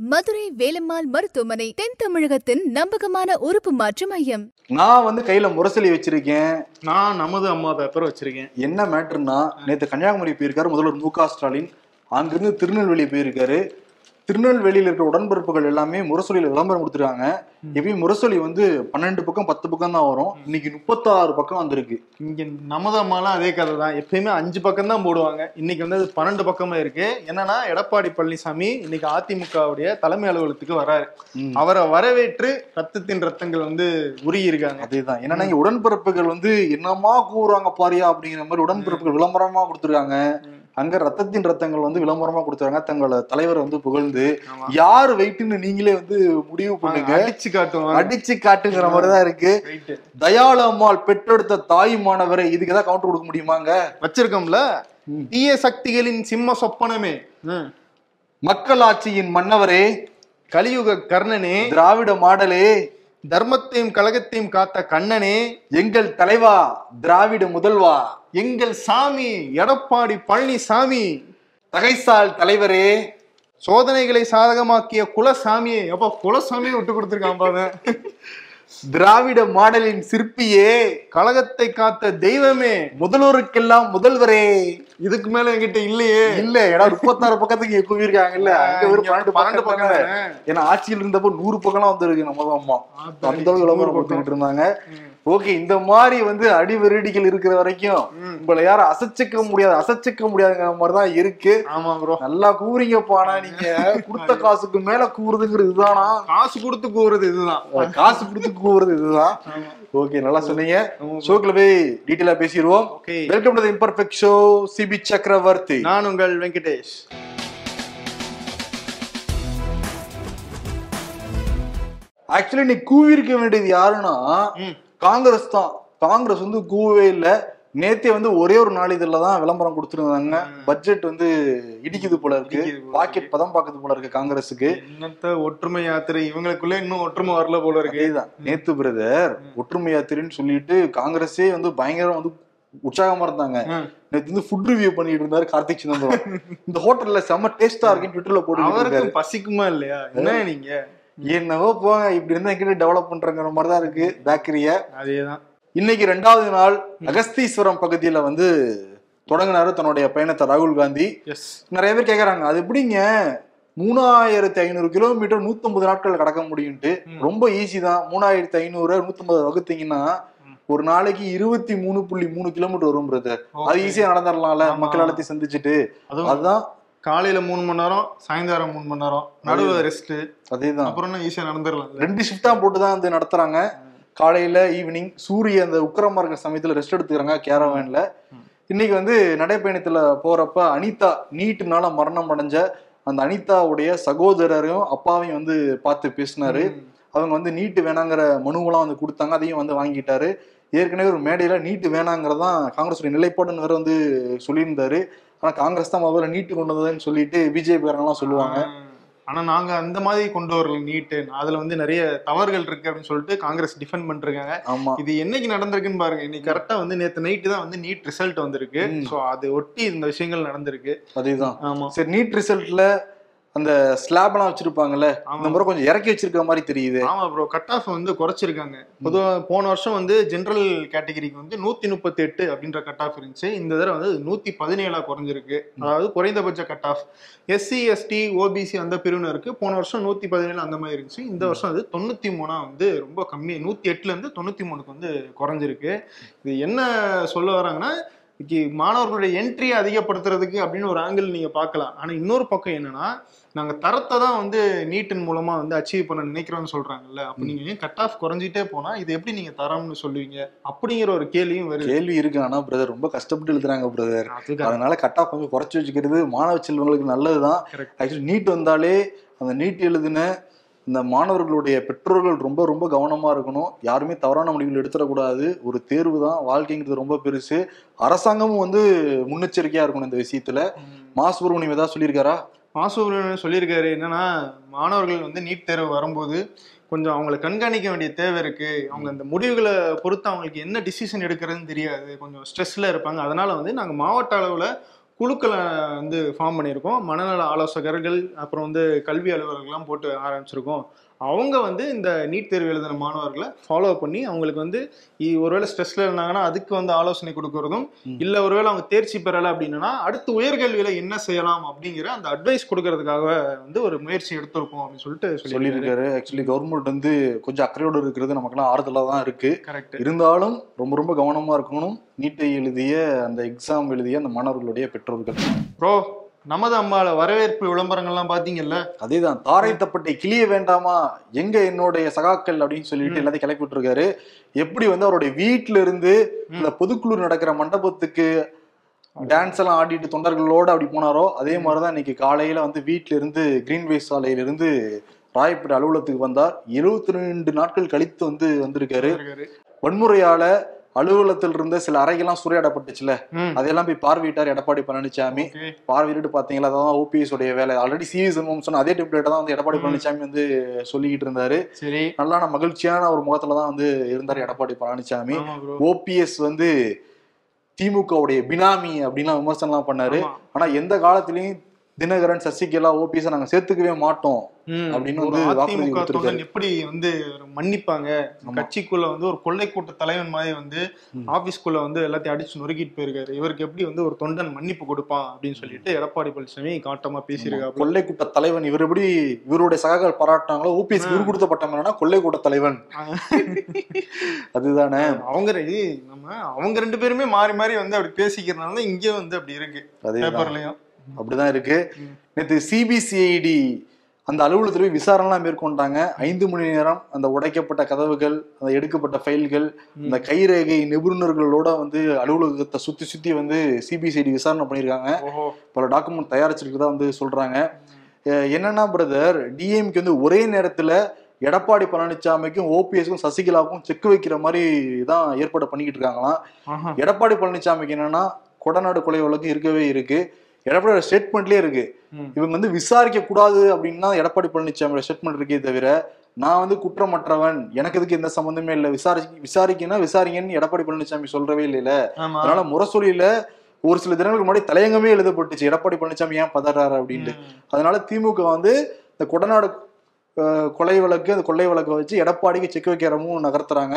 மதுரை வேலம்மாள் மருத்துவமனை தென் தமிழகத்தின் நம்பகமான உறுப்பு மாற்று மையம். நான் வந்து கையில முரசொலி வச்சிருக்கேன். நான் நமது அம்மா பேப்பர் வச்சிருக்கேன். என்ன மேட்டர்னா நேத்து கன்னியாகுமரி போயிருக்காரு முதல்வர் மு க ஸ்டாலின். அங்கிருந்து திருநெல்வேலி போயிருக்காரு. திருநெல்வேலியில் இருக்கிற உடன்பிறப்புகள் எல்லாமே முரசொலியில விளம்பரம் கொடுத்துருக்காங்க. எப்பயும் முரசொலி வந்து பன்னெண்டு பக்கம் பத்து பக்கம் தான் வரும். இன்னைக்கு முப்பத்தாறு பக்கம் வந்திருக்கு. இங்க நமது அம்மாலாம் அதே கதை தான். எப்பயுமே அஞ்சு பக்கம் தான் போடுவாங்க. இன்னைக்கு வந்து அது பன்னெண்டு பக்கமா இருக்கு. என்னன்னா எடப்பாடி பழனிசாமி இன்னைக்கு அதிமுகவுடைய தலைமை அலுவலகத்துக்கு வராரு. அவரை வரவேற்று ரத்தத்தின் ரத்தங்கள் வந்து உருகி இருக்காங்க அதேதான் இங்க உடன்பிறப்புகள் வந்து என்னமா கூறுறாங்க பாரியா அப்படிங்கிற மாதிரி உடன்பிறப்புகள் விளம்பரமா கொடுத்துருக்காங்க. அங்க ரத்தத்தின் ரத்தங்கள் வந்து விளம்பரமா கொடுத்துருக்காங்க தங்களோட தலைவரை வந்து புகழ்ந்து. யார் வெயிட்னு நீங்களே வந்து முடிவு பண்ணுங்க. அடிச்சு காட்டுவாங்க. அடிச்சு காட்டுங்கிற மாதிரிதான் இருக்கு. தயாளு அம்மாள் பெற்றெடுத்த தாய் மாணவரை இதுக்கு ஏதாவது கவுண்டர் கொடுக்க முடியுமாங்க? வச்சிருக்கோம்ல. தீய சக்திகளின் சிம்ம சொப்பனமே. மக்களாட்சியின் மன்னவரே கலியுக கர்ணனே. திராவிட மாடலே தர்மத்தையும் கழகத்தையும் காத்த கண்ணனே. எங்கள் தலைவா திராவிட முதல்வா. எங்கள் சாமி எடப்பாடி பழனிசாமி. தகைசால் தலைவரே சோதனைகளை சாதகமாக்கிய குலசாமியே அப்ப குலசாமியை விட்டு கொடுத்துருக்கான் பாரு திராவிட மாடலின் சிற்பியே கழகத்தை காத்த தெய்வமே முதல்வருக்கெல்லாம் முதல்வரே. இதுக்கு மேல என்கிட்ட இல்லையே. இல்ல ஏன்னா முப்பத்தாறு பக்கத்துக்கு குவியிருக்காங்கல்ல அங்க ஒரு பன்னெண்டு பன்னெண்டு பக்கம். ஏன்னா ஆட்சியில் இருந்தப்போ நூறு பக்கம்லாம் வந்திருக்கு நம்ம அம்மா. அந்த அளவுக்கு விளம்பரம் கொடுத்துக்கிட்டு இருந்தாங்க. ஓகே இந்த மாதிரி வந்து அடிவெரடிகள் இருக்கிற வரைக்கும். உங்களை யாரும் அசைச்சிக்க முடியாது அசைச்சிக்க முடியாதுங்கிற மாதிரிதான் இருக்கு. ஆமா ப்ரோ நல்லா கூறீங்கப்பானா நீங்க. கொடுத்த காசுக்கு மேல கூறுதுங்கிறது இதுதானா? காசு கொடுத்து கூறுறது இதுதான். காசு கொடுத்து கூறுறது இதுதான். ஓகே நல்லா சொன்னீங்க. ஷோக்குள்ள போய் டீட்டெயிலா பேசிடுவோம். Welcome to imperfect show Sibi Chakravarthy நான் உங்கள் வெங்கடேஷ். ஆக்சுவலி நீ கூவிருக்க வேண்டியது யாருன்னா. காங்கிரஸ் தான். காங்கிரஸ் வந்து கூவே இல்ல. நேத்தே வந்து ஒரே ஒரு நாளிதழ்ல தான் விளம்பரம் கொடுத்துருந்தாங்க. பட்ஜெட் வந்து இடிக்குது போல இருக்கு. பாக்கெட் பதம் பாக்குது போல இருக்கு காங்கிரஸுக்கு. ஒற்றுமை யாத்திரை. இவங்களுக்குள்ள இன்னும் ஒற்றுமை வரல போல இருக்கு. அதேதான். நேத்து பிரதர் ஒற்றுமை யாத்திரைன்னு சொல்லிட்டு காங்கிரஸே வந்து பயங்கரம் வந்து உற்சாகமா இருந்தாங்க. நேத்து வந்து ஃபுட் ரிவ்யூ பண்ணிட்டு இருந்தாரு கார்த்திக் சிதம்பரம். இந்த ஹோட்டல்ல செம்ம டேஸ்டா இருக்குன்னு ட்விட்டர்ல போட்டு பசிக்குமா இல்லையா? என்ன நீங்க? என்னவோ போங்க இப்படி இருந்தா எங்கிட்ட டெவலப் பண்றங்கிற மாதிரி தான் இருக்கு பேக்கரிய அதேதான். இன்னைக்கு ரெண்டாவது நாள் அகஸ்தீஸ்வரம் பகுதியில வந்து தொடங்கினாரு தன்னுடைய பயணத்தை ராகுல் காந்தி. நிறைய பேர் கேக்குறாங்க அது எப்படிங்க? மூணாயிரத்தி ஐநூறு கிலோமீட்டர் நூத்தம்பது நாட்கள் கடக்க முடியும்ட்டு. ரொம்ப ஈஸி தான். மூணாயிரத்தி ஐநூறு நூத்தம்பது வகுத்தீங்கன்னா ஒரு நாளைக்கு இருபத்தி மூணு புள்ளி மூணு கிலோமீட்டர் வரும் பிரதர் அது. ஈஸியா நடந்துடலாம்ல. மக்கள் எல்லாத்தையும் சந்திச்சுட்டு. அதுதான் காலையில மூணு மணி நேரம் சாயந்தரம் மூணு மணி நேரம். நடுவில் ரெஸ்ட் அதேதான். அப்புறம் ஈஸியா நடந்துடலாம். ரெண்டு ஷிஃப்டா போட்டு தான் வந்து நடத்துறாங்க. காலையில ஈவினிங் சூரிய அந்த உக்கிரமா இருக்கிற சமயத்துல ரெஸ்ட் எடுத்துக்கிறாங்க கேரவேன்ல. இன்னைக்கு வந்து நடைப்பயணத்துல போறப்ப அனிதா நீட்டுனால மரணம் அடைஞ்ச அந்த அனிதாவுடைய சகோதரரையும் அப்பாவையும் வந்து பார்த்து பேசினாரு. அவங்க வந்து நீட்டு வேணாங்கிற மனுவெல்லாம் வந்து கொடுத்தாங்க அதையும் வந்து வாங்கிட்டாரு. ஏற்கனவே ஒரு மேடையில நீட்டு வேணாங்கிறதான் காங்கிரஸுடைய நிலைப்பாடுன்னு வந்து சொல்லியிருந்தாரு. ஆனா காங்கிரஸ் தான் முதல்ல நீட்டு கொண்டு வந்ததுன்னு சொல்லிட்டு பிஜேபி எல்லாம் சொல்லுவாங்க. ஆனா நாங்க அந்த மாதிரி கொண்டு வரல நீட்டு. அதுல வந்து நிறைய தவறுகள் இருக்கு அப்படின்னு சொல்லிட்டு காங்கிரஸ் டிஃபெண்ட் பண்ணிருக்காங்க. ஆமா. இது என்னைக்கு நடந்திருக்குன்னு பாருங்க. இன்னைக்கு கரெக்டா வந்து நேத்து நைட்டு தான் வந்து நீட் ரிசல்ட் வந்திருக்கு. சோ அது ஒட்டி இந்த விஷயங்கள் நடந்திருக்கு. அதேதான். ஆமா. சரி நீட் ரிசல்ட்ல அந்த ஸ்லாப் எல்லாம் வச்சிருப்பாங்கல்ல. இந்த முறை கொஞ்சம் இறக்கி வச்சிருக்க மாதிரி தெரியுது. ஆமா ப்ரோ கட் ஆஃப் வந்து குறைச்சிருக்காங்க. பொதுவா போன வருஷம் வந்து ஜெனரல் கேட்டகரிக்கு வந்து நூத்தி முப்பத்தி எட்டு அப்படின்ற கட் ஆஃப் இருந்துச்சு. இந்த தடவை வந்து நூத்தி பதினேழா குறைஞ்சிருக்கு அதாவது குறைந்தபட்ச cut off SC ST OBC அந்த பிரிவினருக்கு போன வருஷம் நூத்தி பதினேழு அந்த மாதிரி இருந்துச்சு. இந்த வருஷம் வந்து தொண்ணூத்தி மூணா வந்து ரொம்ப கம்மி. நூத்தி எட்டுல இருந்து தொண்ணூத்தி மூணுக்கு வந்து குறைஞ்சிருக்கு. இது என்ன சொல்ல வராங்கன்னா இன்னைக்கு மாணவர்களுடைய என்ட்ரியை அதிகப்படுத்துறதுக்கு அப்படின்னு ஒரு ஆங்கிள் நீங்க பார்க்கலாம். ஆனா இன்னொரு பக்கம் என்னன்னா நாங்க தரத்தை தான் வந்து நீட்டின் மூலமா வந்து அச்சீவ் பண்ண நினைக்கிறோம்னு சொல்றாங்கல்ல. அப்ப நீங்க ஏன் கட் ஆஃப் குறைஞ்சிட்டே போனா இது எப்படி நீங்க தரம்னு சொல்லுவீங்க? அப்படிங்கிற ஒரு கேள்வியும் வருது. கேள்வி இருக்கு. ஆனா பிரதர் ரொம்ப கஷ்டப்பட்டு எழுதுறாங்க பிரதர் அதனால கட்டா கொஞ்சம் குறைச்சு வச்சுக்கிறது மாணவ செல்வங்களுக்கு நல்லதுதான். Correct. ஆக்சுவலி நீட் வந்தாலே அந்த நீட் எழுதின இந்த மாணவர்களுடைய பெற்றோர்கள் ரொம்ப ரொம்ப கவனமா இருக்கணும். யாருமே தவறான முடிவுகள் எடுத்துடக்கூடாது. ஒரு தேர்வு தான். வாழ்க்கைங்கிறது ரொம்ப பெருசு. அரசாங்கமும் வந்து முன்னெச்சரிக்கையா இருக்கணும் இந்த விஷயத்துல. மா. சுப்பிரமணியம் ஏதாவது சொல்லியிருக்காரா? மாசூரன் சொல்லியிருக்காரு. என்னன்னா மாணவர்கள் வந்து நீட் தேர்வு வரும்போது கொஞ்சம் அவங்களை கண்காணிக்க வேண்டிய தேவை இருக்கு. அவங்க அந்த முடிவுகளை பொறுத்து அவங்களுக்கு என்ன டிசிஷன் எடுக்கிறதுன்னு தெரியாது. கொஞ்சம் ஸ்ட்ரெஸ்ல இருப்பாங்க. அதனால வந்து நாங்க மாவட்ட அளவுல குழுக்களை வந்து ஃபார்ம் பண்ணியிருக்கோம். மனநல ஆலோசகர்கள் அப்புறம் வந்து கல்வி அலுவலர்கள்லாம் போட்டு ஆரம்பிச்சிருக்கோம். அவங்க வந்து இந்த நீட் தேர்வு எழுதின மாணவர்களை ஃபாலோ பண்ணி அவங்களுக்கு வந்து ஒருவேளை ஸ்ட்ரெஸ்ல இருந்தாங்கன்னா அதுக்கு வந்து ஆலோசனை கொடுக்கறதும். இல்ல ஒருவேளை அவங்க தேர்ச்சி பெறல அப்படின்னா அடுத்து உயர்கல்வியில என்ன செய்யலாம் அப்படிங்கிற அந்த அட்வைஸ் கொடுக்கறதுக்காக வந்து ஒரு முயற்சி எடுத்திருக்கோம் அப்படின்னு சொல்லிட்டு சொல்லியிருக்காரு. ஆக்சுவலி கவர்மெண்ட் வந்து கொஞ்சம் அக்கறையோடு இருக்கிறது நமக்கெல்லாம் ஆறுதலா தான் இருக்கு. கரெக்ட் இருந்தாலும் ரொம்ப ரொம்ப கவனமா இருக்கணும். நீட்டை எழுதிய அந்த எக்ஸாம் எழுதிய அந்த மாணவர்களுடைய பெற்றோர்கள். ப்ரோ நமது அம்மால வரவேற்பு விளம்பரங்கள்லாம் பாத்தீங்கல்ல? அதேதான். தாரை தப்பட்டை கிளிய வேண்டாமா? எங்க என்னுடைய சகாக்கள் அப்படின்னு சொல்லிட்டு எல்லாத்தையும் கிளப்பி விட்டுருக்காரு. எப்படி வந்து அவருடைய வீட்டுல இருந்து இந்த பொதுக்குழு நடக்கிற மண்டபத்துக்கு டான்ஸ் எல்லாம் ஆடிட்டு தொண்டர்களோட அப்படி போனாரோ அதே மாதிரிதான் இன்னைக்கு காலையில வந்து வீட்டுல இருந்து கிரீன்வே சாலையில இருந்து ராயப்பேட்டை அலுவலகத்துக்கு வந்தார். எழுபத்தி ரெண்டு நாட்கள் கழித்து வந்து வந்திருக்காரு. வன்முறையால அலுவலகத்தில் இருந்த சில அறைகள்லாம் சூறையாடப்பட்டுச்சுல. அதையெல்லாம் போய் பார்வையிட்டார். எடப்பாடி பழனிசாமி. பார்வையிட்டு பாத்தீங்களா அதான் ஓபிஎஸ் உடைய வேலை. ஆல்ரெடி சிவி சண்முகம் சொன்ன அதே டெம்ப்ளேட்டை தான் வந்து எடப்பாடி பழனிசாமி வந்து சொல்லிக்கிட்டு இருந்தாரு. நல்லான மகிழ்ச்சியான ஒரு முகத்துல தான் வந்து இருந்தார் எடப்பாடி பழனிசாமி ஓபிஎஸ் வந்து திமுகவுடைய பினாமி அப்படின்லாம் விமர்சனம்லாம் பண்ணாரு. ஆனா எந்த காலத்திலயும் தினகரன் சசிகலா ஓபிஎஸ் நாங்க சேர்த்துக்கவே மாட்டோம். அப்படின்னு வந்து எப்படி வந்து மன்னிப்பாங்க. கட்சிக்குள்ள வந்து ஒரு கொள்ளை கூட்ட தலைவன் மாதிரி வந்து. ஆபீஸ்க்குள்ள வந்து எல்லாத்தையும் அடிச்சு நொறுக்கிட்டு போயிருக்காரு. இவருக்கு எப்படி வந்து ஒரு தொண்டன் மன்னிப்பு கொடுப்பான் அப்படின்னு சொல்லிட்டு எடப்பாடி பழனிசாமி காட்டமா பேசியிருக்காப்ல கொள்ளை கூட்ட தலைவன் இவர் எப்படி இவருடைய சகாக்கள் பாராட்டினாங்களோ ஓபிஎஸ் இவர் கொடுத்த பட்டம் கொள்ளை கூட்ட தலைவன். அதுதானே. அவங்க நம்ம அவங்க ரெண்டு பேருமே மாறி மாறி வந்து அப்படி பேசிக்கிறதுனால தான் இங்கே வந்து அப்படி இருக்கு. பேப்பர்லயும். அப்படிதான் இருக்கு. நேற்று சிபிசிஐடி அந்த அலுவலகத்தில் போய் விசாரணைலாம் மேற்கொண்டாங்க. ஐந்து மணி நேரம் அந்த உடைக்கப்பட்ட கதவுகள் அந்த எடுக்கப்பட்ட ஃபைல்கள் அந்த கைரேகை நிபுணர்களோட வந்து அலுவலகத்தை சுத்தி சுத்தி வந்து சிபிசிஐடி விசாரணை பண்ணியிருக்காங்க. பல டாக்குமெண்ட் தயாரிச்சிருக்கதா வந்து சொல்றாங்க. என்னன்னா பிரதர் டிஎம்கே வந்து ஒரே நேரத்துல எடப்பாடி பழனிசாமிக்கும் ஓபிஎஸ்க்கும் சசிகலாவுக்கும் செக் வைக்கிற மாதிரி தான் ஏற்பாடு பண்ணிக்கிட்டு இருக்காங்களாம். எடப்பாடி பழனிசாமிக்கு என்னன்னா கொடநாடு கொலை வழக்கு இருக்கவே இருக்கு. எடப்பாடி ஸ்டேட்மெண்ட்லயே இருக்கு. இவங்க வந்து விசாரிக்க கூடாது அப்படின்னா எடப்பாடி பழனிசாமியோட ஸ்டேட்மெண்ட் இருக்கே தவிர நான் வந்து குற்றமற்றவன். எனக்கு இதுக்கு எந்த சம்பந்தமே இல்லை. விசாரி விசாரிக்கணும் விசாரிங்கன்னு எடப்பாடி பழனிசாமி சொல்றவே இல்லைல்ல ஆமா. அதனால முரசொலியில ஒரு சில தினங்களுக்கு முன்னாடி தலையங்கமே எழுதப்பட்டுச்சு. எடப்பாடி பழனிசாமி ஏன் பதறாரு அப்படின்ட்டு. அதனால திமுக வந்து இந்த கொடநாடு கொலை வழக்கு அந்த கொள்ளை வழக்கை வச்சு எடப்பாடிக்கு செக் வைக்கிறமும் நகர்த்துறாங்க.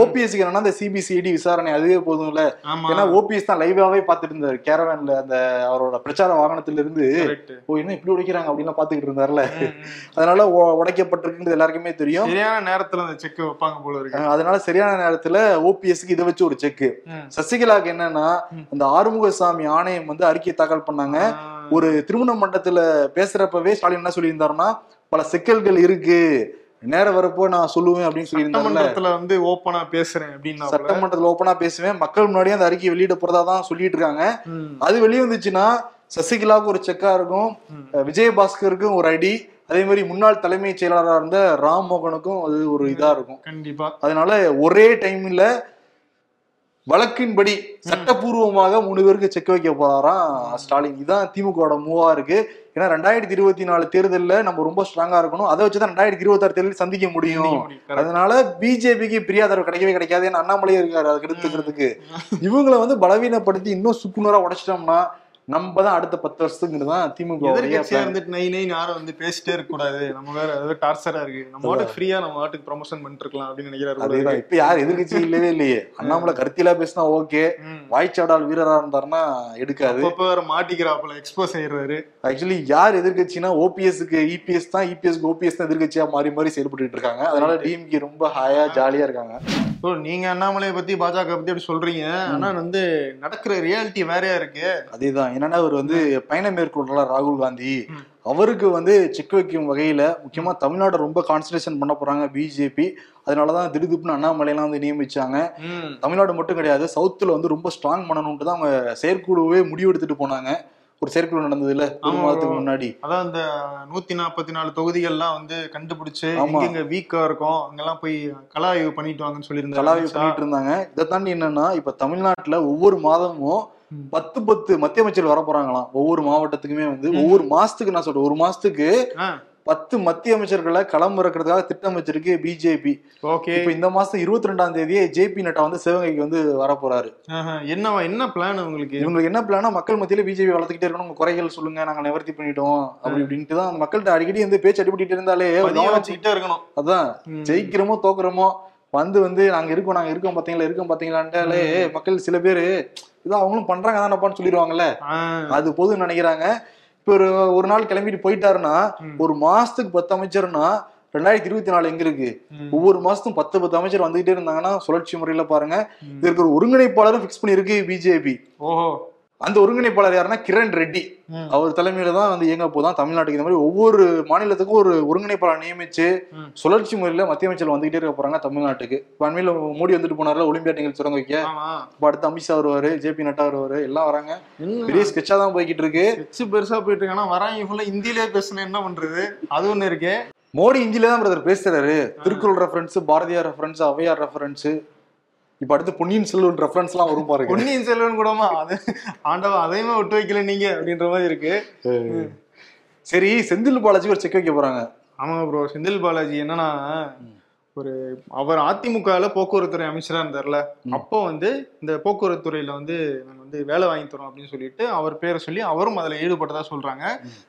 ஓபிஎஸ்க்கு என்னன்னா இந்த சிபிசிஐடி விசாரணை அதுவே போதும்ல ஆமா ஏன்னா ஓபிஎஸ் தான் லைவாவே பாத்துட்டு இருந்தாரு கேரவேன்ல அந்த அவரோட பிரச்சார வாகனத்துல இருந்து. ஓ என்ன இப்படி உடைக்கிறாங்க அப்படின்னு பாத்துக்கிட்டு இருந்தாருல. அதனால உடைக்கப்பட்டிருக்குன்றது எல்லாருக்குமே தெரியும் சரியான நேரத்துல அந்த செக் வைப்பாங்க போல இருக்கு அஹ் அதனால சரியான நேரத்துல ஓபிஎஸ்க்கு இதை வச்சு ஒரு செக். சசிகலாக்கு என்னன்னா. அந்த ஆறுமுகசாமி ஆணையம் வந்து அறிக்கை தாக்கல் பண்ணாங்க. ஒரு திருமண மண்டபத்துல பேசுறப்பவே ஸ்டாலின் என்ன சொல்லியிருந்தாருன்னா பல சிக்கல்கள் இருக்கு. நேரம் வரப்போ நான் சொல்லுவேன் அப்படின்னு சட்டமன்றத்துல வந்து ஓப்பனா பேசுறேன் அப்படின்னா சட்டமன்றத்துல ஓப்பனா பேசுவேன். மக்கள் முன்னாடியே அந்த அறிக்கையை வெளியிட போறதா தான் சொல்லிட்டு இருக்காங்க. அது வெளியே வந்துச்சுன்னா சசிகலாவுக்கு ஒரு செக்கா இருக்கும். விஜயபாஸ்கருக்கும் ஒரு அடி அதே மாதிரி முன்னாள் தலைமைச் செயலாளராக இருந்த ராம் மோகனுக்கும் அது ஒரு இதா இருக்கும். கண்டிப்பா. அதனால ஒரே டைம்ல வழக்கின்படி சட்டப்பூர்வமாக மூணு பேருக்கு செக் வைக்க போறாராம் ஸ்டாலின். இதான் திமுகவோட மூவா இருக்கு. ஏன்னா ரெண்டாயிரத்தி இருபத்தி நாலு தேர்தல்ல நம்ம ரொம்ப ஸ்ட்ராங்கா இருக்கணும். அதை வச்சுதான் ரெண்டாயிரத்தி இருபத்தாறு தேர்தல் சந்திக்க முடியும். அதனால பிஜேபிக்கு பிரியாதரவு கிடைக்கவே கிடைக்காது. ஏன்னா அண்ணாமலையே இருக்காரு அதுக்கு எடுத்துக்கிறதுக்கு இவங்களை வந்து பலவீனப்படுத்தி இன்னும் சுக்குநூறா உடைச்சிட்டோம்னா நம்ம தான் அடுத்த பத்து வருஷத்துக்கு தான் திமுக இருந்துட்டு நை நை யாரும் வந்து பேசிட்டே இருக்க கூடாது. நம்ம வேற ஏதாவது டார்ச்சரா இருக்கு. நம்ம வாட்டுக்கு ஃப்ரீயா நம்ம வாட்டுக்கு ப்ரமோஷன் பண்ணிட்டு இருக்கலாம் அப்படின்னு நினைக்கிறாரு. இப்ப யார் எதிர்கட்சி இல்லவே இல்லையே. அண்ணாமலை கருத்திலா பேசினா ஓகே. வாய்ச்சாடால் வீரரா இருந்தாருன்னா எடுக்காது. அப்பப்ப வேற மாட்டிக்கிறாப்புல எக்ஸ்போஸ் ஆயிடுறாரு. ஆக்சுவலி யார் எதிர்கட்சினா ஓபிஎஸ்க்கு இபிஎஸ் தான் இபிஎஸ்க்கு ஓபிஎஸ் தான் எதிர்கட்சியா மாறி மாறி செயல்பட்டு இருக்காங்க. அதனால டிஎம்கே ரொம்ப ஹாயா ஜாலியா இருக்காங்க. ஓ நீங்க அண்ணாமலையை பத்தி பாஜக பத்தி அப்படி சொல்றீங்க. ஆனா வந்து நடக்கிற ரியாலிட்டி வேறையா இருக்கு. அதேதான். என்னன்னா அவர் வந்து பயணம் மேற்கொள்றார் ராகுல் காந்தி. அவருக்கு வந்து செக் வைக்கும் வகையில முக்கியமா தமிழ்நாடு ரொம்ப கான்சன்ட்ரேஷன் பண்ண போறாங்க பிஜேபி அதனாலதான் திடுதிப்புன்னு அண்ணாமலையெல்லாம் வந்து நியமிச்சாங்க. தமிழ்நாடு மட்டும் கிடையாது சவுத்துல வந்து ரொம்ப ஸ்ட்ராங் பண்ணணும்ட்டு தான் அவங்க செயற்குழுவே முடிவெடுத்துட்டு போனாங்க. ஒரு செயற்குழு நடந்தது இல்ல ஒரு மாதத்துக்கு. முன்னாடி அதான் இந்த நூத்தி நாற்பத்தி நாலு தொகுதிகள்லாம் வந்து கண்டுபிடிச்சு. எங்கெங்க வீக்கா இருக்கும் அங்கெல்லாம் போய் கலா ஆய்வு பண்ணிட்டு வாங்கன்னு சொல்லியிருந்தாரு கலாவி அமித்ஷா. பண்ணிட்டு இருந்தாங்க இதை தாண்டி என்னன்னா இப்ப தமிழ்நாட்டுல ஒவ்வொரு மாதமும். பத்து பத்து மத்திய அமைச்சர் வர போறாங்களாம் ஒவ்வொரு மாவட்டத்துக்குமே வந்து ஒவ்வொரு மாசத்துக்கு நான் சொல்றேன் ஒரு மாசத்துக்கு. பத்து மத்திய அமைச்சர்களை களம் இறக்குறதுக்காக திட்டம் வச்சிருக்கு பிஜேபி ஓகே இப்ப இந்த மாசம் இருபத்தி ரெண்டாம் தேதியே ஜேபி நட்டா வந்து சிவகங்கைக்கு வந்து வர போறாரு என்னவா என்ன பிளான் உங்களுக்கு? இவங்களுக்கு என்ன பிளானா மக்கள் மத்தியில பிஜேபி வளர்த்துக்கிட்டே இருக்கணும் உங்க குறைகள் சொல்லுங்க நாங்க நிவர்த்தி பண்ணிட்டோம் அப்படி இப்படின்ட்டு தான் மக்கள்கிட்ட அடிக்கடி வந்து பேச்சு அடிபட்டு இருந்தாலே வச்சுக்கிட்டே இருக்கணும். அதான். ஜெயிக்கிறோமோ தோக்குறோமோ வந்து வந்து நாங்க இருக்கோம் நாங்க இருக்கோம் பாத்தீங்களா இருக்கோம் பாத்தீங்களான்ட்டாலே மக்கள் சில பேரு இதான் அவங்களும் பண்றாங்க தானப்பான்னு சொல்லிடுவாங்கல்ல. அது போதும்னு நினைக்கிறாங்க. இப்ப ஒரு ஒரு நாள் கிளம்பிட்டு போயிட்டாருன்னா. ஒரு மாசத்துக்கு பத்து அமைச்சர்னா ரெண்டாயிரத்தி இருபத்தி நாலு எங்க இருக்கு. ஒவ்வொரு மாசத்தும் பத்து பத்து அமைச்சர் வந்துகிட்டே இருந்தாங்கன்னா சுழற்சி முறையில பாருங்க. இதற்கு ஒரு ஒருங்கிணைப்பாளரும் பிக்ஸ் பண்ணிருக்கு பிஜேபி ஓஹோ அந்த ஒருங்கிணைப்பாளர் யாருன்னா கிரண் ரெட்டி. அவர் தலைமையில தான் வந்து இயங்க போதான் தமிழ்நாட்டுக்கு இந்த மாதிரி ஒவ்வொரு மாநிலத்துக்கும் ஒரு ஒருங்கிணைப்பாளர் நியமிச்சு. சுழற்சி முறையில மத்திய அமைச்சர் வந்துகிட்டே இருக்க போறாங்க தமிழ்நாட்டுக்கு. இப்ப அண்மையில மோடி வந்துட்டு போனார்ல ஒலிம்பியாட் நிகழ்ச்சி தொடங்க வைக்க. இப்ப அடுத்து அமித்ஷா வருவாரு ஜேபி நட்டா வருவாரு எல்லாம் வராங்க. பெரிய ஸ்கெட்சா தான் போய்கிட்டு இருக்கு. ஸ்கெட்ச் பெருசா போயிட்டு இருக்கு. ஆனா வராங்க ஃபுல்லா இந்தியிலே பேசணும் என்ன பண்றது? அது ஒண்ணு இருக்கு. மோடி இந்தியில தான் பிரதர் பேசுறாரு. Thirukkural reference Bharathiyar reference Avvaiyar reference இப்ப அடுத்து பொன்னியின் செல்வன் ரெஃபரன்ஸ் எல்லாம் வரும் பாருங்க. பொன்னியின் செல்வன் கூடமா? அது ஆண்டவா அதையுமே விட்டு வைக்கல நீங்க அப்படின்ற மாதிரி இருக்கு. சரி செந்தில் பாலாஜி ஒரு செக் வைக்க போறாங்க. ஆமாங்க ப்ரோ செந்தில் பாலாஜி என்னன்னா ஒரு அவர் அதிமுகல போக்குவரத்துறை அமைச்சரா இருந்தார்ல. அப்போ வந்து இந்த போக்குவரத்து துறையில வந்து நாங்க வந்து வேலை வாங்கி தரோம் அப்படின்னு சொல்லிட்டு அவர் பேரை சொல்லி அவரும் அதுல ஈடுபட்டதா சொல்றாங்க.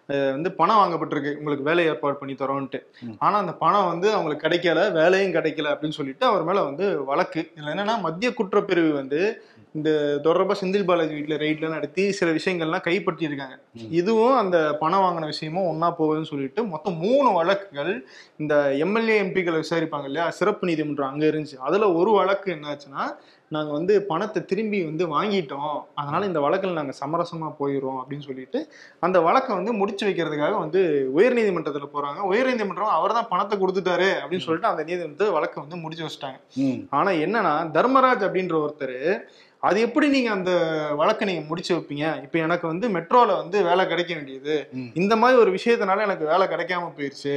அஹ் வந்து பணம் வாங்கப்பட்டிருக்கு. உங்களுக்கு வேலை ஏற்பாடு பண்ணி தரோன்ட்டு. ம். ஆனா அந்த பணம் வந்து அவங்களுக்கு கிடைக்கல வேலையும் கிடைக்கல அப்படின்னு சொல்லிட்டு அவர் மேல வந்து வழக்கு. இதுல என்னன்னா மத்திய குற்றப்பிரிவு வந்து இந்த தொடர்பா செந்தில் பாலாஜி வீட்டுல ரெய்ட்ல நடத்தி சில விஷயங்கள்லாம் கைப்பற்றி இருக்காங்க ம். இதுவும் அந்த பணம் வாங்கின விஷயமும் ஒன்னா போகுதுன்னு சொல்லிட்டு மொத்தம் மூணு வழக்குகள் இந்த எம்எல்ஏ எம்பிக்களை விசாரிப்பாங்க இல்லையா? சிறப்பு நீதிமன்றம் அங்க இருந்துச்சு. அதுல ஒரு வழக்கு என்னாச்சுன்னா நாங்க வந்து பணத்தை திரும்பி வந்து வாங்கிட்டோம். அதனால இந்த வழக்கில் நாங்க சமரசமா போயிடுறோம் அப்படின்னு சொல்லிட்டு அந்த வழக்கை வந்து முடிச்சு வைக்கிறதுக்காக வந்து உயர்நீதிமன்றத்துல போறாங்க. உயர்நீதிமன்றம் அவர் தான் பணத்தை கொடுத்துட்டாரு அப்படின்னு சொல்லிட்டு அந்த நீதிமன்றத்தை வழக்கை வந்து முடிச்சு வச்சிட்டாங்க. ம். ஆனா என்னன்னா தர்மராஜ் அப்படின்ற ஒருத்தர் அது எப்படி நீங்க அந்த வழக்கை நீங்க முடிச்சு வைப்பீங்க? இப்ப எனக்கு வந்து மெட்ரோல வந்து வேலை கிடைக்க வேண்டியது. இந்த மாதிரி ஒரு விஷயத்தினால எனக்கு வேலை கிடைக்காம போயிருச்சு.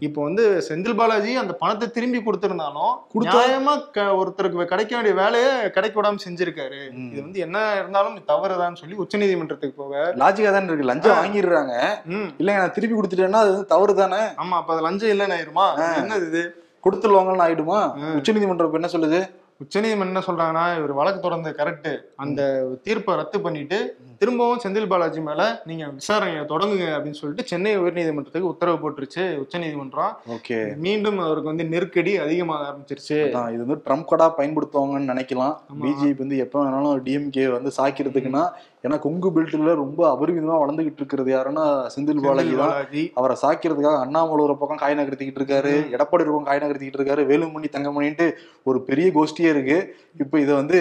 இப்போ வந்து செந்தில் பாலாஜி அந்த பணத்தை திரும்பி கொடுத்திருந்தாலும் கொடுத்தா- நியாயமா ஒருத்தருக்கு கிடைக்க வேண்டிய வேலையை கிடைக்க விடாம செஞ்சிருக்காரு. இது வந்து என்ன இருந்தாலும் தவறுதான்னு சொல்லி உச்சநீதிமன்றத்துக்கு போக. லாஜிக்கா தானே இருக்கு. லஞ்சம். வாங்கிடுறாங்க. ம். இல்லைங்க நான் திருப்பி கொடுத்துட்டேன்னா அது வந்து தவறு தானே ஆமா அப்ப அது லஞ்சம் இல்லைன்னு ஆயிருமா? என்னது இது? கொடுத்துருவாங்கன்னு ஆயிடுமா? ம். உச்சநீதிமன்றம் இப்ப என்ன சொல்லுது? உச்சநீதிமன்றம் என்ன சொல்றாங்கன்னா இவர் வழக்கு தொடர்ந்து கரெக்ட் அந்த தீர்ப்பை ரத்து பண்ணிட்டு திரும்பவும் செந்தில் பாலாஜி மேல நீங்க விசாரணையை தொடங்குங்க அப்படின்னு சொல்லிட்டு சென்னை உயர்நீதிமன்றத்துக்கு உத்தரவு போட்டுருச்சு உச்சநீதிமன்றம். ஓகே. மீண்டும் அவருக்கு வந்து நெருக்கடி அதிகமாக ஆரம்பிச்சிருச்சு. இது வந்து ட்ரம்ப் கார்டா பயன்படுத்துவாங்கன்னு நினைக்கலாம். பிஜேபி வந்து எப்ப வேணாலும் டிஎம்கே வந்து சாக்கிறதுக்குன்னா ஏன்னா கொங்கு பெல்ட்ல ரொம்ப அபரிமிதமா வளர்ந்துகிட்டு இருக்கிறது யாருன்னா செந்தில் பாலாஜி தான். அவரை சாக்கிறதுக்காக அண்ணாமலை ஒரு பக்கம் காய் நகர்த்திக்கிட்டு இருக்காரு. எடப்பாடி ஒரு பக்கம் காய் நகர்த்திக்கிட்டு இருக்காரு வேலுமணி தங்கமணின்ட்டு ஒரு பெரிய கோஷ்டியே இருக்கு. இப்ப இதை வந்து.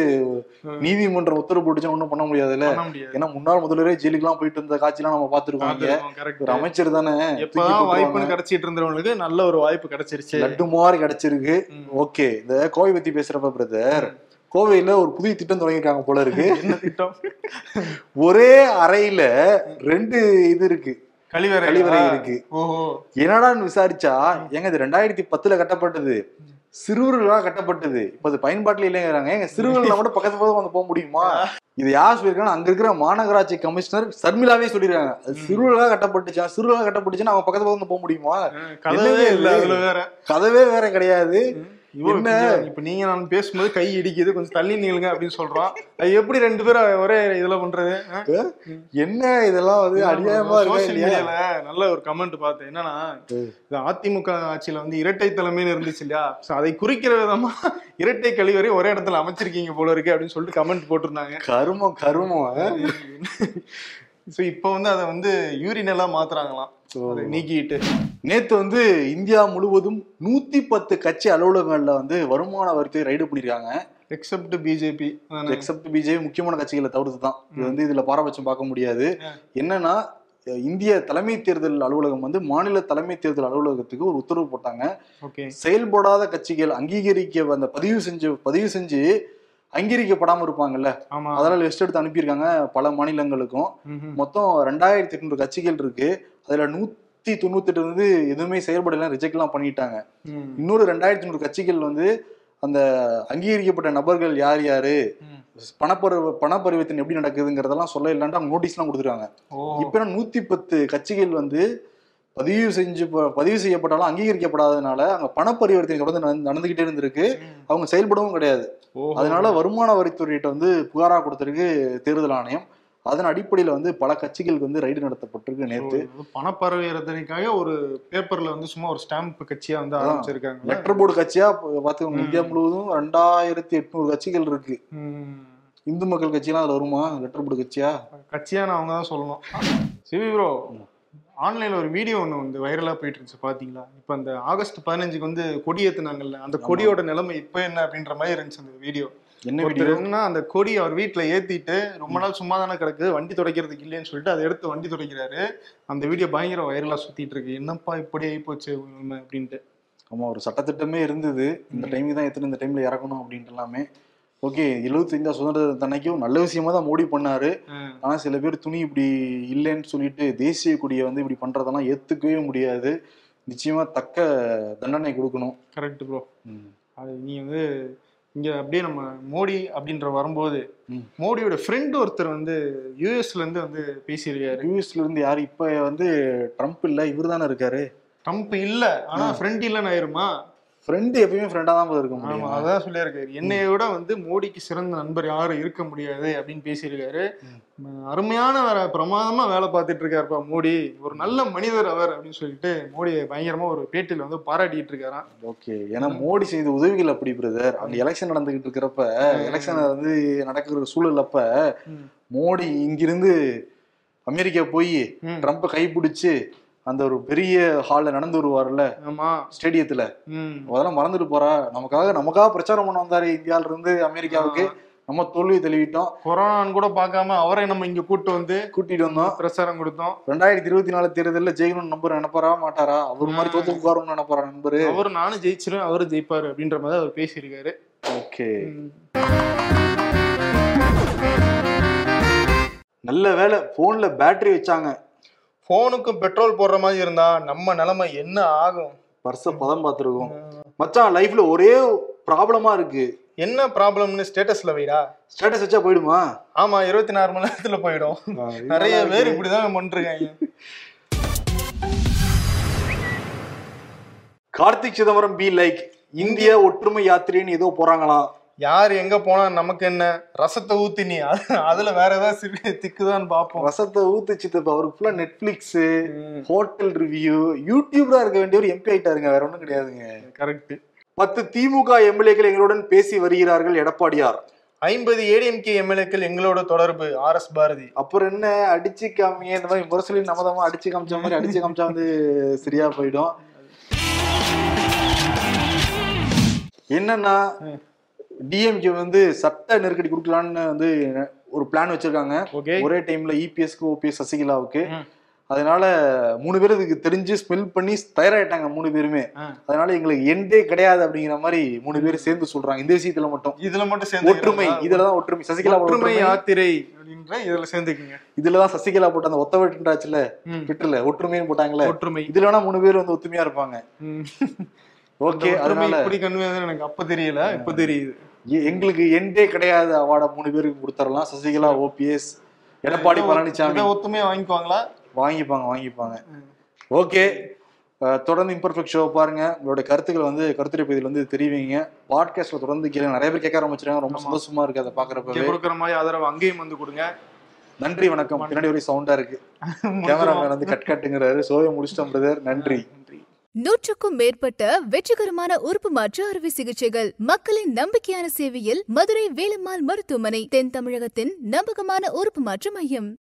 நீதிமன்றம் உத்தரவு போட்டுச்சு ஒண்ணும் பண்ண முடியாதுல்ல. ஏன்னா முன்னாள் முதல்வரே ஜெயிலுக்குலாம் போயிட்டு இருந்த காட்சிலாம் நம்ம பார்த்திருக்கோம் இங்க. ஒரு அமைச்சர் தானே. எப்பதான். வாய்ப்புன்னு கிடைச்சிட்டு இருந்தவங்களுக்கு நல்ல ஒரு வாய்ப்பு கிடைச்சிருச்சு. லட்டு மாதிரி கிடைச்சிருக்கு. ஓகே இந்த கோவை பத்தி பேசுறப்ப பிரதர் கோவையில ஒரு புதிய திட்டம் தொடங்கியிருக்காங்க போல இருக்கு. என்ன திட்டம்? ஒரே அறையில ரெண்டு இது இருக்கு. கழிவறை கழிவறை இருக்கு. என்னடான்னு விசாரிச்சா ஏங்க இது ரெண்டாயிரத்தி பத்துல கட்டப்பட்டது. சிறுவர்களாக கட்டப்பட்டது. இப்ப அது பயன்பாட்டுல இல்லைங்கிறாங்க. எங்க சிறுவர்கள் மட்டும் பக்கத்து பக்கத்துல வந்து போக முடியுமா? இது யார் சொல்லியிருக்காங்க அங்க இருக்கிற மாநகராட்சி கமிஷனர் சர்மிளாவே சொல்லிருக்காங்க சிறுவர்களாக கட்டப்பட்டுச்சா. சிறுவர்களாக கட்டப்பட்டுச்சுன்னா அவங்க பக்கத்து பக்கத்துல வந்து போக முடியுமா? கதவே இல்ல இது? அதுல வேற. கதவே வேற கிடையாது. என்ன? இப்ப நீங்க நான் பேசும்போது கை இடிக்குது கொஞ்சம் தள்ளி நீளுங்க அப்படின்னு சொல்றோம் அது எப்படி ரெண்டு பேரும் ஒரே இதுல பண்றது? என்ன இதெல்லாம் வந்து அநியாயமா இருக்கா நல்ல ஒரு கமெண்ட் பார்த்தேன். என்னன்னா இது அதிமுக ஆட்சியில வந்து இரட்டை தலைமைன்னு இருந்துச்சு இல்லையா? அதை குறிக்கிற விதமா இரட்டை கழிவறை ஒரே இடத்துல அமைச்சிருக்கீங்க போல இருக்கு அப்படின்னு சொல்லிட்டு கமெண்ட் போட்டிருந்தாங்க. கருமம் கருமம் சோ இப்போ வந்து அதை வந்து யூரினலா மாத்துறாங்களாம். அதை நீக்கிட்டு. நேத்து வந்து இந்தியா முழுவதும் நூத்தி பத்து கட்சி அலுவலகங்கள்ல வந்து வருமான வரித்துறை ரைடு பண்ணிருக்காங்க. எக்ஸப்ட் பிஜேபி எக்ஸப்ட் பிஜேபி முக்கியமான கட்சிகளை தவிர்த்து தான். இது வந்து இதுல பாரபட்சம் பார்க்க முடியாது. என்னன்னா இந்திய தலைமை தேர்தல் அலுவலகம் வந்து மாநில தலைமை தேர்தல் அலுவலகத்துக்கு ஒரு உத்தரவு போட்டாங்க. செயல்படாத கட்சிகள் அங்கீகரிக்க அந்த பதிவு செஞ்சு பதிவு செஞ்சு அங்கீகரிக்கப்படாம இருப்பாங்கல்ல. அதெல்லாம் லிஸ்ட் எடுத்து அனுப்பியிருக்காங்க பல மாநிலங்களுக்கும். மொத்தம் ரெண்டாயிரத்தி எட்நூறு கட்சிகள் இருக்கு. அதுல நூத்தி தொண்ணூத்தி எட்டு வந்து எதுவுமே செயல்படலாம் ரிஜெக்ட் எல்லாம் பண்ணிட்டாங்க. இன்னொரு ரெண்டாயிரத்தி நூறு கட்சிகள் வந்து அந்த அங்கீகரிக்கப்பட்ட நபர்கள் யார் யாரு. பணப்பரி பணப்பரிவர்த்தனை எப்படி நடக்குதுங்கிறதெல்லாம் சொல்ல இல்லாண்டு அவங்க நோட்டீஸ்லாம் கொடுத்துருக்காங்க இப்ப நூத்தி பத்து கட்சிகள் வந்து பதிவு செஞ்சு பதிவு செய்யப்பட்டாலும் அங்கீகரிக்கப்படாததுனால அங்க பண பரிவர்த்தனை தொடர்ந்து நடந்து- நடந்துகிட்டே இருந்திருக்கு அவங்க செயல்படவும் கிடையாது. அதனால வருமான வரித்துறையிட்ட வந்து புகாரா கொடுத்திருக்கு தேர்தல் ஆணையம் அதன் அடிப்படையில வந்து பல கட்சிகளுக்கு வந்து ரைடு நடத்தப்பட்டிருக்கு ஓ, பணப்பரவீரத்தனைக்காக ஒரு பேப்பர்ல வந்து சும்மா ஒரு ஸ்டாம்ப் கட்சியா வந்து. ஆரம்பிச்சிருக்காங்க லெட்டர் போர்டு கட்சியா பாத்துக்கோங்க. இந்தியா முழுவதும் ரெண்டாயிரத்தி எட்நூறு கட்சிகள் இருக்கு. இந்து மக்கள் கட்சியெல்லாம் அதுல வருமா? லெட்டர் போர்டு கட்சியா? கட்சியான அவங்க தான் சொல்லணும். சிவி ப்ரோ ஆன்லைன்ல ஒரு வீடியோ ஒன்று வந்து வைரலா போயிட்டு இருந்துச்சு பாத்தீங்களா? இப்போ அந்த ஆகஸ்ட் பதினஞ்சுக்கு வந்து கொடி ஏத்துனாங்கல்ல அந்த கொடியோட நிலைமை இப்போ என்ன அப்படின்ற மாதிரி இருந்துச்சு அந்த வீடியோ. என்ன ஒருத்தர் வீடியோ என்னன்னா அந்த கொடி அவர் வீட்டுல ஏத்திட்டு ரொம்ப நாள் சும்மா தானே கிடக்குது வண்டி துடைக்கிறதுக்கு இல்லைன்னு சொல்லிட்டு அதை எடுத்து வண்டி துடைக்கிறாரு. அந்த வீடியோ பயங்கர வைரலா சுத்திட்டு இருக்கு. என்னப்பா இப்படி ஆகி போச்சு அப்படின்ட்டு. ஆமா ஒரு சட்டத்திட்டமே இருந்தது. இந்த. டைமுக்கு தான் எத்தனை இந்த டைம்ல இறக்கணும் அப்படின்ட்டு எல்லாமே. ஓகே எழுபத்தைந்தா சுதந்திர தன்னைக்கும் நல்ல விஷயமா தான் மோடி பண்ணாரு. ஆனா சில பேர் துணி இப்படி இல்லைன்னு சொல்லிட்டு தேசிய கொடியை வந்து இப்படி பண்றதெல்லாம் ஏத்துக்கவே முடியாது. நிச்சயமா தக்க தண்டனை கொடுக்கணும். Correct bro. அது நீ வந்து இங்க அப்படியே நம்ம மோடி அப்படின்ற வரும்போது. மோடியோட ஃப்ரெண்ட் ஒருத்தர் வந்து யூஎஸ்ல இருந்து வந்து பேசியிருக்காரு யூஎஸ்ல இருந்து யாரு இப்ப வந்து ட்ரம்ப் இல்ல இவர் தானே இருக்காரு ட்ரம்ப் இல்ல ஆனா ஆ. ஃப்ரெண்ட் இல்லைன்னு ஆயிருமா ஃப்ரெண்டு எப்பயுமே ஃப்ரெண்டா தான் இருக்க முடியும். அதான் சொல்லியிருக்காரு என்னைய விட வந்து மோடிக்கு சிறந்த நண்பர் யாரும் இருக்க முடியாது அப்படின்னு பேசியிருக்காரு. அருமையான வேற பிரமாதமா வேலை பார்த்துட்டு இருக்காருப்பா மோடி. ஒரு நல்ல மனிதர் அவர் அப்படின்னு சொல்லிட்டு மோடியை பயங்கரமா ஒரு பேட்டியில வந்து பாராட்டிட்டு இருக்காராம். ஓகே. ஏன்னா மோடி செய்த உதவிகள் அப்படி பிரதர் அங்க எலெக்ஷன் நடந்துகிட்டு இருக்கிறப்ப எலெக்ஷன் வந்து நடக்கிற சூழல் அப்ப. மோடி இங்கிருந்து அமெரிக்கா போய். ட்ரம்ப்பை கைப்பிடிச்சு அந்த ஒரு பெரிய ஹால்ல நடந்து வருவார்ல ஆமா. ஸ்டேடியத்துல ம். அதெல்லாம் மறந்துட்டு போறா. நமக்காக நமக்காக பிரச்சாரம் பண்ண வந்தாரு இந்தியால இருந்து அமெரிக்காவுக்கு. நம்ம தோல்வி தழுவிட்டோம். கொரோனான்னு கூட பார்க்காம அவரை நம்ம இங்க கூட்டு வந்து கூட்டிட்டு வந்தோம். பிரச்சாரம் கொடுத்தோம். ரெண்டாயிரத்தி இருபத்தி நாலு தேர்தலில் ஜெயிக்கணும்னு நம்பர் நினைப்பாரா? மாட்டாரா? அவர் மாதிரி தோத்து உட்காரணும்னு நினைப்பாரா நண்பரு? அவரு நானும் ஜெயிச்சிரும் அவரும் ஜெயிப்பாரு அப்படின்ற மாதிரி அவர் பேசியிருக்காரு. ஓகே. நல்ல வேலை. போன்ல பேட்டரி வச்சாங்க. போனுக்கும் பெட்ரோல் போடுற மாதிரி இருந்தா நம்ம நிலைமை என்ன ஆகும்? பர்ஸ பதம் பார்த்துருக்கோம். மச்சான் லைஃப்ல ஒரே ப்ராப்ளமா இருக்கு. என்ன ப்ராப்ளம்னு ஸ்டேட்டஸ்ல வைடா? ஸ்டேட்டஸ் வச்சா போயிடுமா? ஆமா இருபத்தி நாலு மணி நேரத்துல போயிடும். நிறைய பேர் இப்படிதான் பண்ணிருக்காங்க கார்த்திக் சிதம்பரம் பி லைக் இந்திய ஒற்றுமை யாத்திரைன்னு ஏதோ போறாங்களாம். யார் எங்க போனா நமக்கு என்ன? ரசத்தை ஊத்தி நீ. அது- அதுல வேற ஏதாவது சிறு திக்குதான்னு பாப்போம் வசத்தை ஊத்து சித்தப்பா அவருக்கு ஃபுல்லா நெட்ஃபிளிக்ஸ் ஹோட்டல் ரிவ்யூ யூடியூபரா இருக்க வேண்டிய ஒரு எம்பி ஆயிட்டாருங்க வேற ஒண்ணும் கிடையாதுங்க. கரெக்ட் பத்து திமுக எம்எல்ஏக்கள் எங்களுடன் பேசி வருகிறார்கள் எடப்பாடியார். ஐம்பது ஏடிஎம்கே எம்எல்ஏக்கள் எங்களோட தொடர்பு ஆர் எஸ் பாரதி. அப்புறம் என்ன அடிச்சு காமிங்க இந்த மாதிரி முரசொலி நமதமா அடிச்சு காமிச்ச மாதிரி அடிச்சு காமிச்சா வந்து சரியா போயிடும். என்னன்னா டிஎம்கே வந்து சட்ட நெருக்கடி கொடுக்கலான்னு வந்து ஒரு பிளான் வச்சிருக்காங்க. ஒரே டைம்ல இபிஎஸ்க்கு ஓபிஎஸ் சசிகலாவுக்கு. அதனால மூணு பேர் இதுக்கு தெரிஞ்சு ஸ்மெல் பண்ணி தயாராயிட்டாங்க மூணு பேருமே. அதனால எங்களுக்கு எண்டே கிடையாது அப்படிங்கிற மாதிரி மூணு பேர் சேர்ந்து சொல்றாங்க. இந்த விஷயத்துல மட்டும். இதுல மட்டும் சேர்ந்து ஒற்றுமை. இதுலதான் ஒற்றுமை. சசிகலா ஒற்றுமை யாத்திரை அப்படின்ற இதுல சேர்ந்துக்குங்க. இதுலதான் சசிகலா போட்ட அந்த ஒத்த வெட்டுன்றாச்சுல. ட்விட்டர்ல ஒற்றுமைன்னு போட்டாங்கல்ல ஒற்றுமை. இதுல வேணா மூணு பேர் வந்து ஒத்துமையா இருப்பாங்க. ஓகே அதனால இப்படி கன்வே எனக்கு அப்ப தெரியல. இப்ப தெரியுது. எங்களுக்கு எண்டே கிடையாது அவார்டை மூணு பேருக்கு கொடுத்துடலாம் சசிகலா ஓபிஎஸ் எடப்பாடி பழனிசாமி ஒத்துமையா வாங்கிக்குவாங்களா? வாங்கிப்பாங்க வாங்கிப்பாங்க. ஓகே. தொடர்ந்து இம்பர்ஃபெக்ட் ஷோ பாருங்க. உங்களோட கருத்துக்கள் வந்து கருத்துரை பகுதியில் வந்து தெரிவிங்க. பாட்காஸ்ட்ல தொடர்ந்து கேளுங்க. நிறைய பேர் கேட்க ஆரம்பிச்சிருக்காங்க. ரொம்ப. சந்தோஷமா இருக்கு அதை பாக்குறப்பவே இங்க கொடுக்குற மாதிரி ஆதரவு அங்கேயும் வந்து கொடுங்க. நன்றி வணக்கம். பின்னாடி ஒரு சவுண்டா இருக்கு. கேமராமேன் வந்து கட் கட்டுங்கிறாரு சோயை முடிச்சிட்டோம் பிரதர் நன்றி. நூற்றுக்கும் மேற்பட்ட வெற்றிகரமான உறுப்பு மாற்று அறுவை சிகிச்சைகள். மக்களின் நம்பிக்கையான சேவையில் மதுரை வேலம்மாள் மருத்துவமனை தென் தமிழகத்தின் நம்பகமான உறுப்பு மாற்று மையம்.